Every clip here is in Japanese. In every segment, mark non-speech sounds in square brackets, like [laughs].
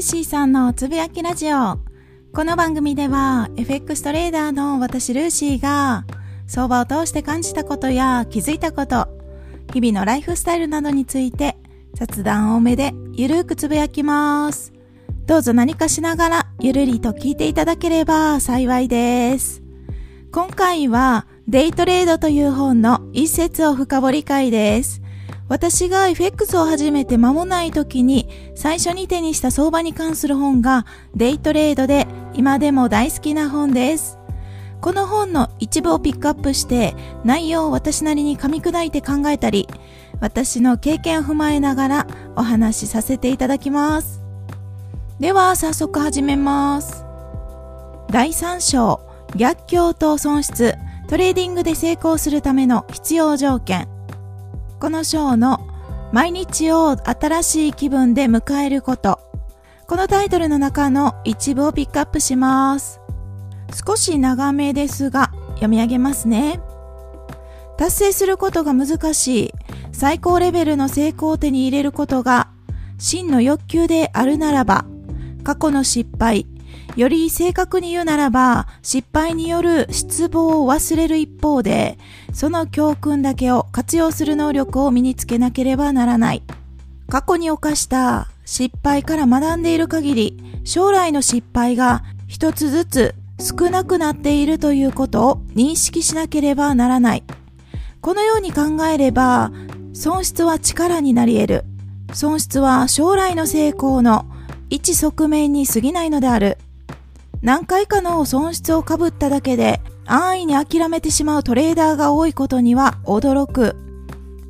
ーシーさんのつぶやきラジオ。この番組では FX トレーダーの私ルーシーが相場を通して感じたことや気づいたこと、日々のライフスタイルなどについて雑談多めでゆるーくつぶやきます。どうぞ何かしながらゆるりと聞いていただければ幸いです。今回はデイトレードという本の一節を深掘り会です。私が FX を始めて間もない時に最初に手にした相場に関する本がデイトレードで今でも大好きな本です。この本の一部をピックアップして内容を私なりに噛み砕いて考えたり私の経験を踏まえながらお話しさせていただきます。では早速始めます。第3章逆境と損失トレーディングで成功するための必要条件この章の毎日を新しい気分で迎えること。このタイトルの中の一部をピックアップします。少し長めですが読み上げますね。達成することが難しい最高レベルの成功を手に入れることが真の欲求であるならば過去の失敗、より正確に言うならば、失敗による失望を忘れる一方で、その教訓だけを活用する能力を身につけなければならない。過去に犯した失敗から学んでいる限り、将来の失敗が一つずつ少なくなっているということを認識しなければならない。このように考えれば、損失は力になり得る。損失は将来の成功の一側面に過ぎないのである。何回かの損失をかぶっただけで安易に諦めてしまうトレーダーが多いことには驚く。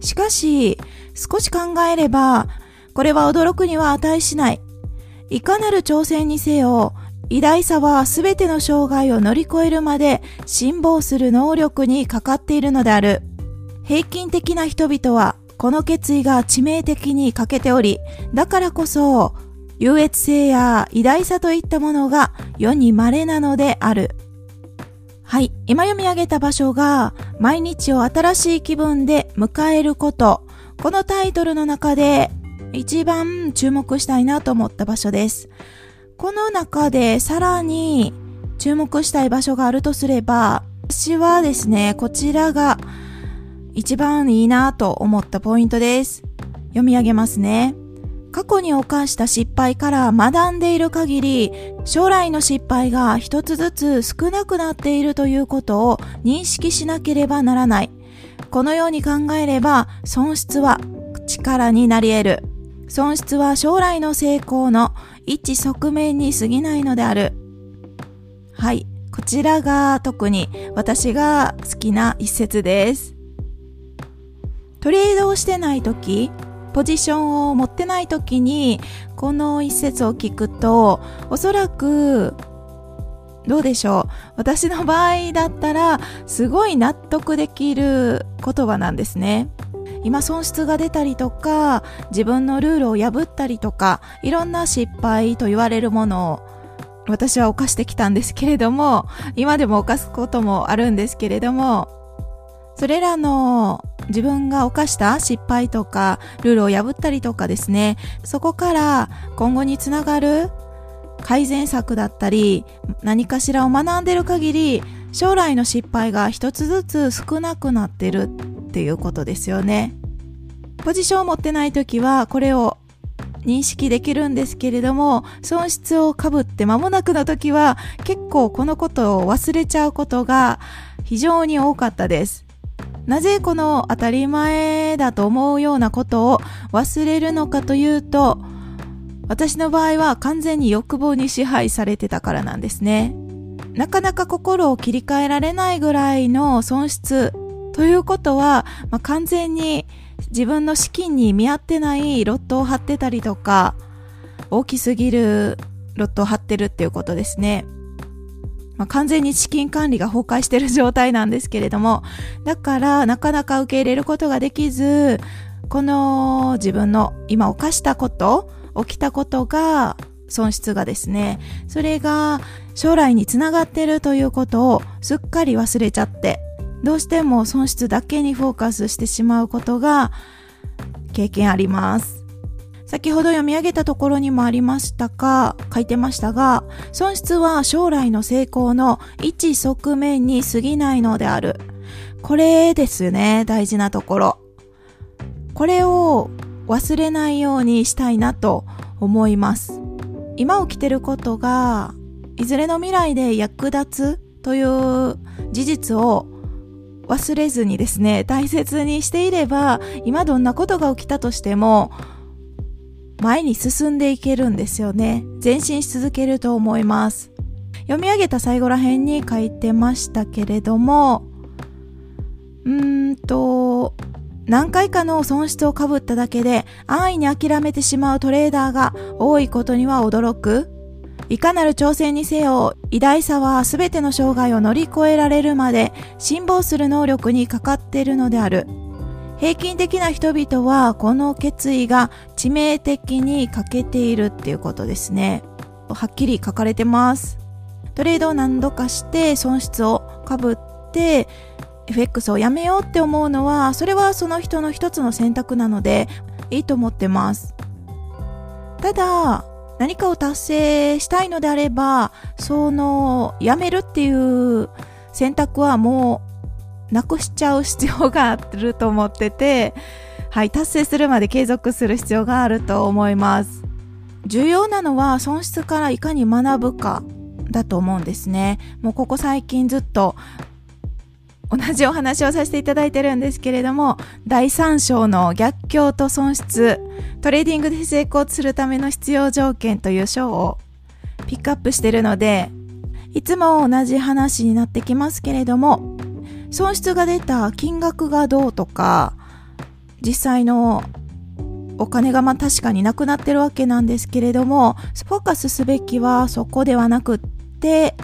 しかし、少し考えれば、これは驚くには値しない。いかなる挑戦にせよ、偉大さは全ての障害を乗り越えるまで辛抱する能力にかかっているのである。平均的な人々はこの決意が致命的に欠けており、だからこそ優越性や偉大さといったものが世に稀なのである。はい。今読み上げた場所が、毎日を新しい気分で迎えること。このタイトルの中で一番注目したいなと思った場所です。この中でさらに注目したい場所があるとすれば、私はですね、こちらが一番いいなと思ったポイントです。読み上げますね。過去に犯した失敗から学んでいる限り、将来の失敗が一つずつ少なくなっているということを認識しなければならない。このように考えれば、損失は力になり得る。損失は将来の成功の一側面に過ぎないのである。はい。こちらが特に私が好きな一節です。トレードをしてない時、ポジションを持ってない時にこの一節を聞くとおそらくどうでしょう私の場合だったらすごい納得できる言葉なんですね。今損失が出たりとか自分のルールを破ったりとかいろんな失敗と言われるものを私は犯してきたんですけれども今でも犯すこともあるんですけれどもそれらの自分が犯した失敗とか、ルールを破ったりとかですね、そこから今後につながる改善策だったり、何かしらを学んでる限り、将来の失敗が一つずつ少なくなってるっていうことですよね。ポジションを持ってない時は、これを認識できるんですけれども、損失をかぶって間もなくの時は、結構このことを忘れちゃうことが非常に多かったです。なぜこの当たり前だと思うようなことを忘れるのかというと、私の場合は完全に欲望に支配されてたからなんですね。なかなか心を切り替えられないぐらいの損失ということは、まあ、完全に自分の資金に見合ってないロットを張ってたりとか、大きすぎるロットを張ってるっていうことですね。まあ、完全に資金管理が崩壊してる状態なんですけれども、だからなかなか受け入れることができず、この自分の今犯したこと、起きたことが損失がですね、それが将来につながってるということをすっかり忘れちゃって、どうしても損失だけにフォーカスしてしまうことが経験あります。先ほど読み上げたところにもありましたか、書いてましたが、損失は将来の成功の一側面に過ぎないのである。これですね、大事なところ。これを忘れないようにしたいなと思います。今起きてることが、いずれの未来で役立つという事実を忘れずにですね、大切にしていれば、今どんなことが起きたとしても、前に進んでいけるんですよね。前進し続けると思います。読み上げた最後ら辺に書いてましたけれども、うーんと、何回かの損失をかぶっただけで安易に諦めてしまうトレーダーが多いことには驚く。いかなる挑戦にせよ、偉大さは全ての障害を乗り越えられるまで辛抱する能力にかかっているのである。平均的な人々はこの決意が致命的に欠けているっていうことですね。はっきり書かれてます。トレードを何度かして損失をかぶって FX をやめようって思うのはそれはその人の一つの選択なのでいいと思ってます。ただ何かを達成したいのであればそのやめるっていう選択はもうなくしちゃう必要があると思ってて、はい、達成するまで継続する必要があると思います。重要なのは損失からいかに学ぶかだと思うんですね。もうここ最近ずっと同じお話をさせていただいてるんですけれども、第3章の逆境と損失、トレーディングで成功するための必要条件という章をピックアップしてるので、いつも同じ話になってきますけれども、損失が出た金額がどうとか、実際のお金がまあ確かになくなってるわけなんですけれども、フォーカスすべきはそこではなくって、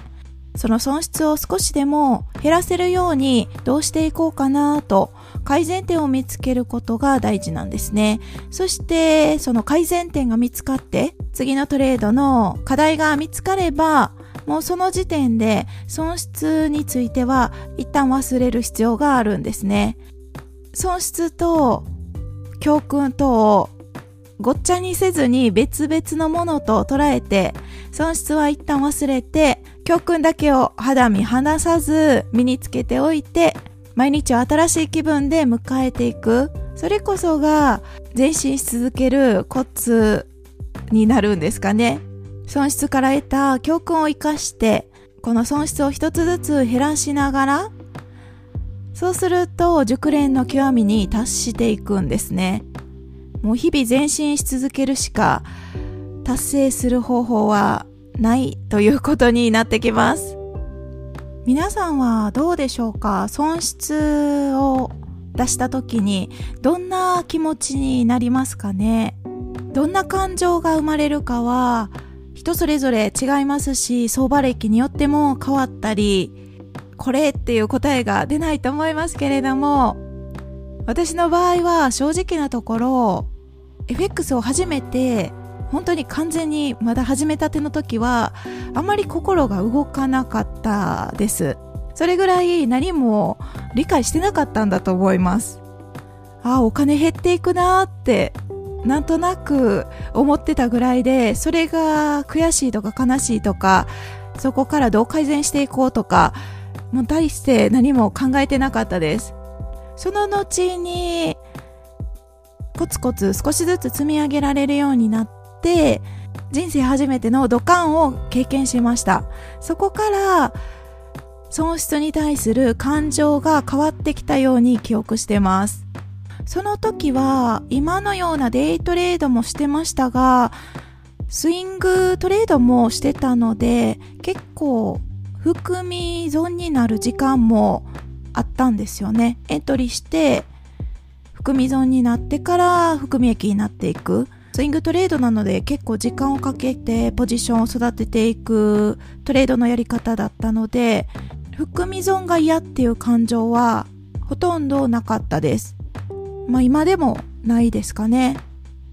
その損失を少しでも減らせるようにどうしていこうかなと改善点を見つけることが大事なんですね。そしてその改善点が見つかって次のトレードの課題が見つかればもうその時点で損失については一旦忘れる必要があるんですね。損失と教訓とをごっちゃにせずに別々のものと捉えて損失は一旦忘れて教訓だけを肌身離さず身につけておいて毎日を新しい気分で迎えていくそれこそが前進し続けるコツになるんですかね。損失から得た教訓を生かして、この損失を一つずつ減らしながら、そうすると熟練の極みに達していくんですね。もう日々前進し続けるしか達成する方法はないということになってきます。皆さんはどうでしょうか？損失を出した時にどんな気持ちになりますかね？どんな感情が生まれるかは人それぞれ違いますし、相場歴によっても変わったり、これっていう答えが出ないと思いますけれども、私の場合は正直なところ、FX を始めて、本当に完全にまだ始めたての時は、あまり心が動かなかったです。それぐらい何も理解してなかったんだと思います。ああ、お金減っていくなーってなんとなく思ってたぐらいで、それが悔しいとか悲しいとか、そこからどう改善していこうとか、もう大して何も考えてなかったです。その後に、コツコツ少しずつ積み上げられるようになって、人生初めての土管を経験しました。そこから、損失に対する感情が変わってきたように記憶してます。その時は今のようなデイトレードもしてましたが、スイングトレードもしてたので、結構含み損になる時間もあったんですよね。エントリーして、含み損になってから含み益になっていく。スイングトレードなので結構時間をかけてポジションを育てていくトレードのやり方だったので、含み損が嫌っていう感情はほとんどなかったです。まあ今でもないですかね。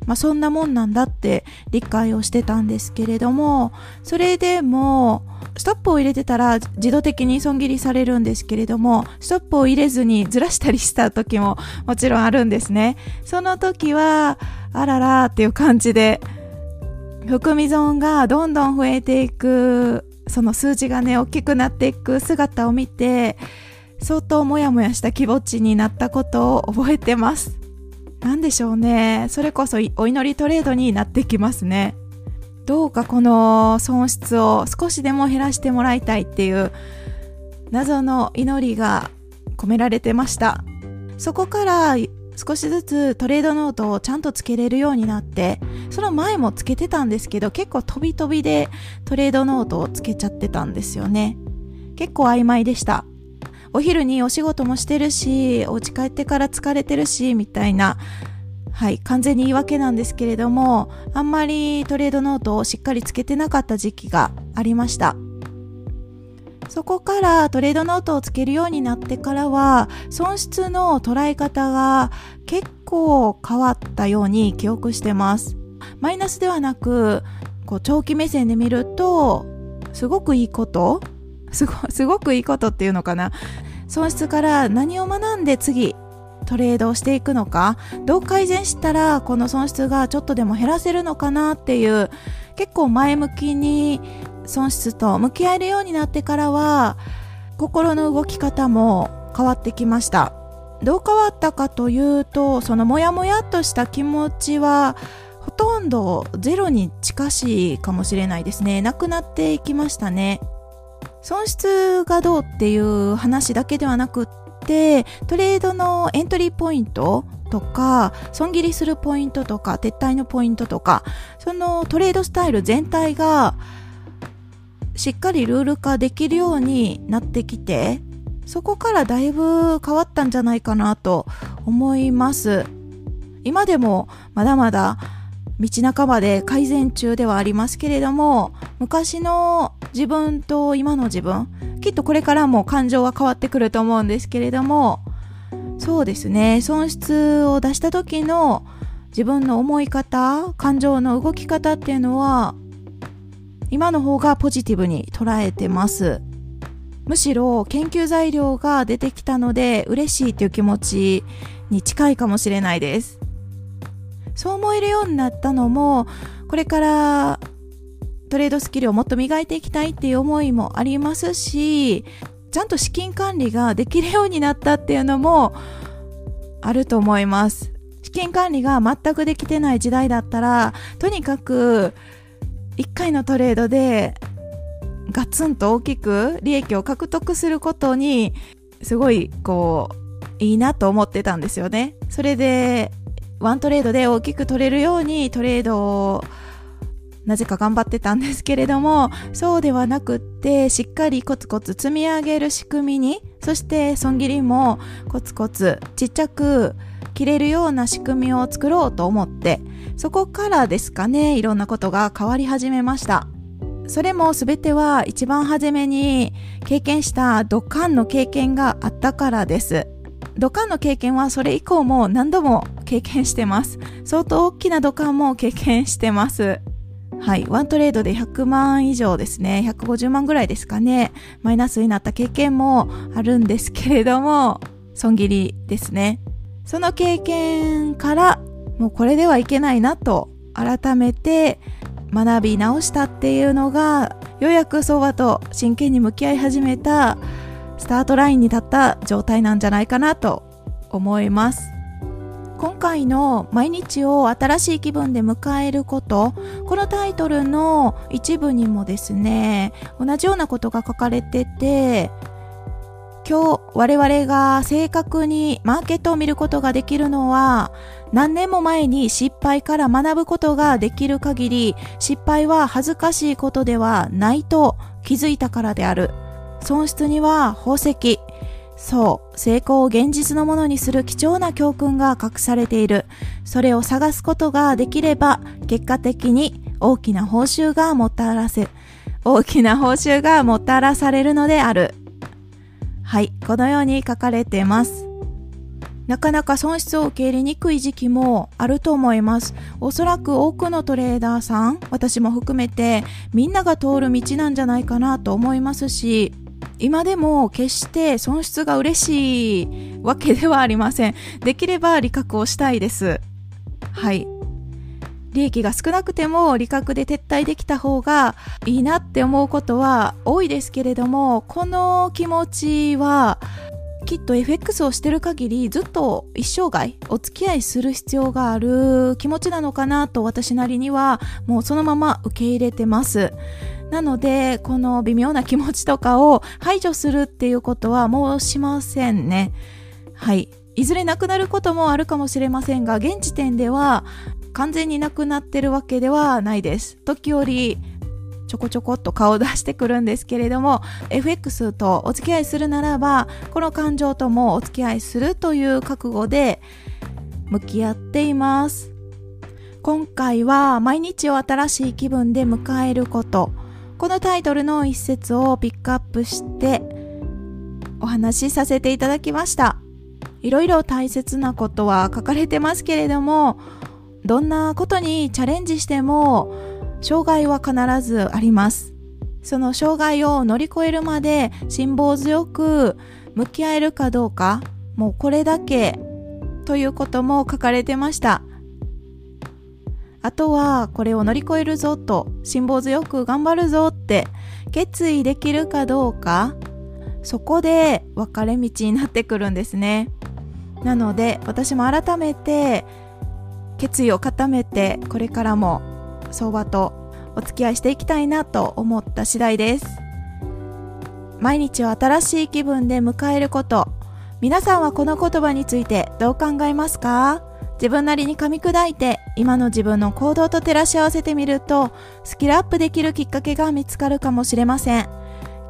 まあそんなもんなんだって理解をしてたんですけれども、それでもストップを入れてたら自動的に損切りされるんですけれども、ストップを入れずにずらしたりした時ももちろんあるんですね。その時は、あららっていう感じで、含み損がどんどん増えていく、その数字がね、大きくなっていく姿を見て、相当モヤモヤした気持ちになったことを覚えてます。なんでしょうね。それこそお祈りトレードになってきますね。どうかこの損失を少しでも減らしてもらいたいっていう謎の祈りが込められてました。そこから少しずつトレードノートをちゃんとつけれるようになって、その前もつけてたんですけど、結構飛び飛びでトレードノートをつけちゃってたんですよね。結構曖昧でした。お昼にお仕事もしてるし、お家帰ってから疲れてるし、みたいな、はい、完全に言い訳なんですけれども、あんまりトレードノートをしっかりつけてなかった時期がありました。そこからトレードノートをつけるようになってからは、損失の捉え方が結構変わったように記憶してます。マイナスではなく、こう長期目線で見ると、すごくいいことすご [laughs] すごくいいことっていうのかな。損失から何を学んで次トレードをしていくのか。どう改善したらこの損失がちょっとでも減らせるのかなっていう結構前向きに損失と向き合えるようになってからは心の動き方も変わってきました。どう変わったかというとそのモヤモヤっとした気持ちはほとんどゼロに近しいかもしれないですね。なくなっていきましたね。損失がどうっていう話だけではなくってトレードのエントリーポイントとか損切りするポイントとか撤退のポイントとかそのトレードスタイル全体がしっかりルール化できるようになってきてそこからだいぶ変わったんじゃないかなと思います。今でもまだまだ道半ばで改善中ではありますけれども昔の自分と今の自分きっとこれからも感情は変わってくると思うんですけれどもそうですね。損失を出した時の自分の思い方感情の動き方っていうのは今の方がポジティブに捉えてます。むしろ研究材料が出てきたので嬉しいっていう気持ちに近いかもしれないです。そう思えるようになったのもこれからトレードスキルをもっと磨いていきたいっていう思いもありますし、ちゃんと資金管理ができるようになったっていうのもあると思います。資金管理が全くできてない時代だったら、とにかく1回のトレードでガツンと大きく利益を獲得することにすごいこういいなと思ってたんですよね。それでワントレードで大きく取れるようにトレードをなぜか頑張ってたんですけれども、そうではなくって、しっかりコツコツ積み上げる仕組みに、そして損切りもコツコツちっちゃく切れるような仕組みを作ろうと思って、そこからですかね、いろんなことが変わり始めました。それも全ては一番初めに経験したドカンの経験があったからです。ドカンの経験はそれ以降も何度も経験してます。相当大きなドカンも経験してます。はい。ワントレードで100万以上ですね。150万ぐらいですかね。マイナスになった経験もあるんですけれども、損切りですね。その経験から、もうこれではいけないなと、改めて学び直したっていうのが、ようやく相場と真剣に向き合い始めた、スタートラインに立った状態なんじゃないかなと思います。今回の毎日を新しい気分で迎えること、このタイトルの一部にもですね、同じようなことが書かれてて、今日我々が正確にマーケットを見ることができるのは何年も前に失敗から学ぶことができる限り失敗は恥ずかしいことではないと気づいたからである。損失には宝石、そう、成功を現実のものにする貴重な教訓が隠されている。それを探すことができれば、結果的に大きな報酬がもたらせ、大きな報酬がもたらされるのである。はい、このように書かれています。なかなか損失を受け入れにくい時期もあると思います。おそらく多くのトレーダーさん、私も含めてみんなが通る道なんじゃないかなと思いますし、今でも決して損失が嬉しいわけではありません。できれば利確をしたいです。はい。利益が少なくても利確で撤退できた方がいいなって思うことは多いですけれども、この気持ちはきっと FX をしてる限りずっと一生涯お付き合いする必要がある気持ちなのかなと私なりにはもうそのまま受け入れてます。なので、この微妙な気持ちとかを排除するっていうことはもうしませんね。はい。いずれなくなることもあるかもしれませんが、現時点では完全になくなってるわけではないです。時折、ちょこちょこっと顔を出してくるんですけれども FX とお付き合いするならばこの感情ともお付き合いするという覚悟で向き合っています今回は毎日を新しい気分で迎えることこのタイトルの一節をピックアップしてお話しさせていただきましたいろいろ大切なことは書かれてますけれどもどんなことにチャレンジしても障害は必ずあります。その障害を乗り越えるまで辛抱強く向き合えるかどうか、もうこれだけということも書かれてました。あとはこれを乗り越えるぞと辛抱強く頑張るぞって決意できるかどうかそこで分かれ道になってくるんですね。なので私も改めて決意を固めてこれからも相場とお付き合いしていきたいなと思った次第です。毎日を新しい気分で迎えること。皆さんはこの言葉についてどう考えますか？自分なりに噛み砕いて今の自分の行動と照らし合わせてみるとスキルアップできるきっかけが見つかるかもしれません。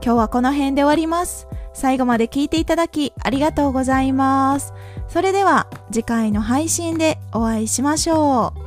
今日はこの辺で終わります。最後まで聞いていただきありがとうございます。それでは次回の配信でお会いしましょう。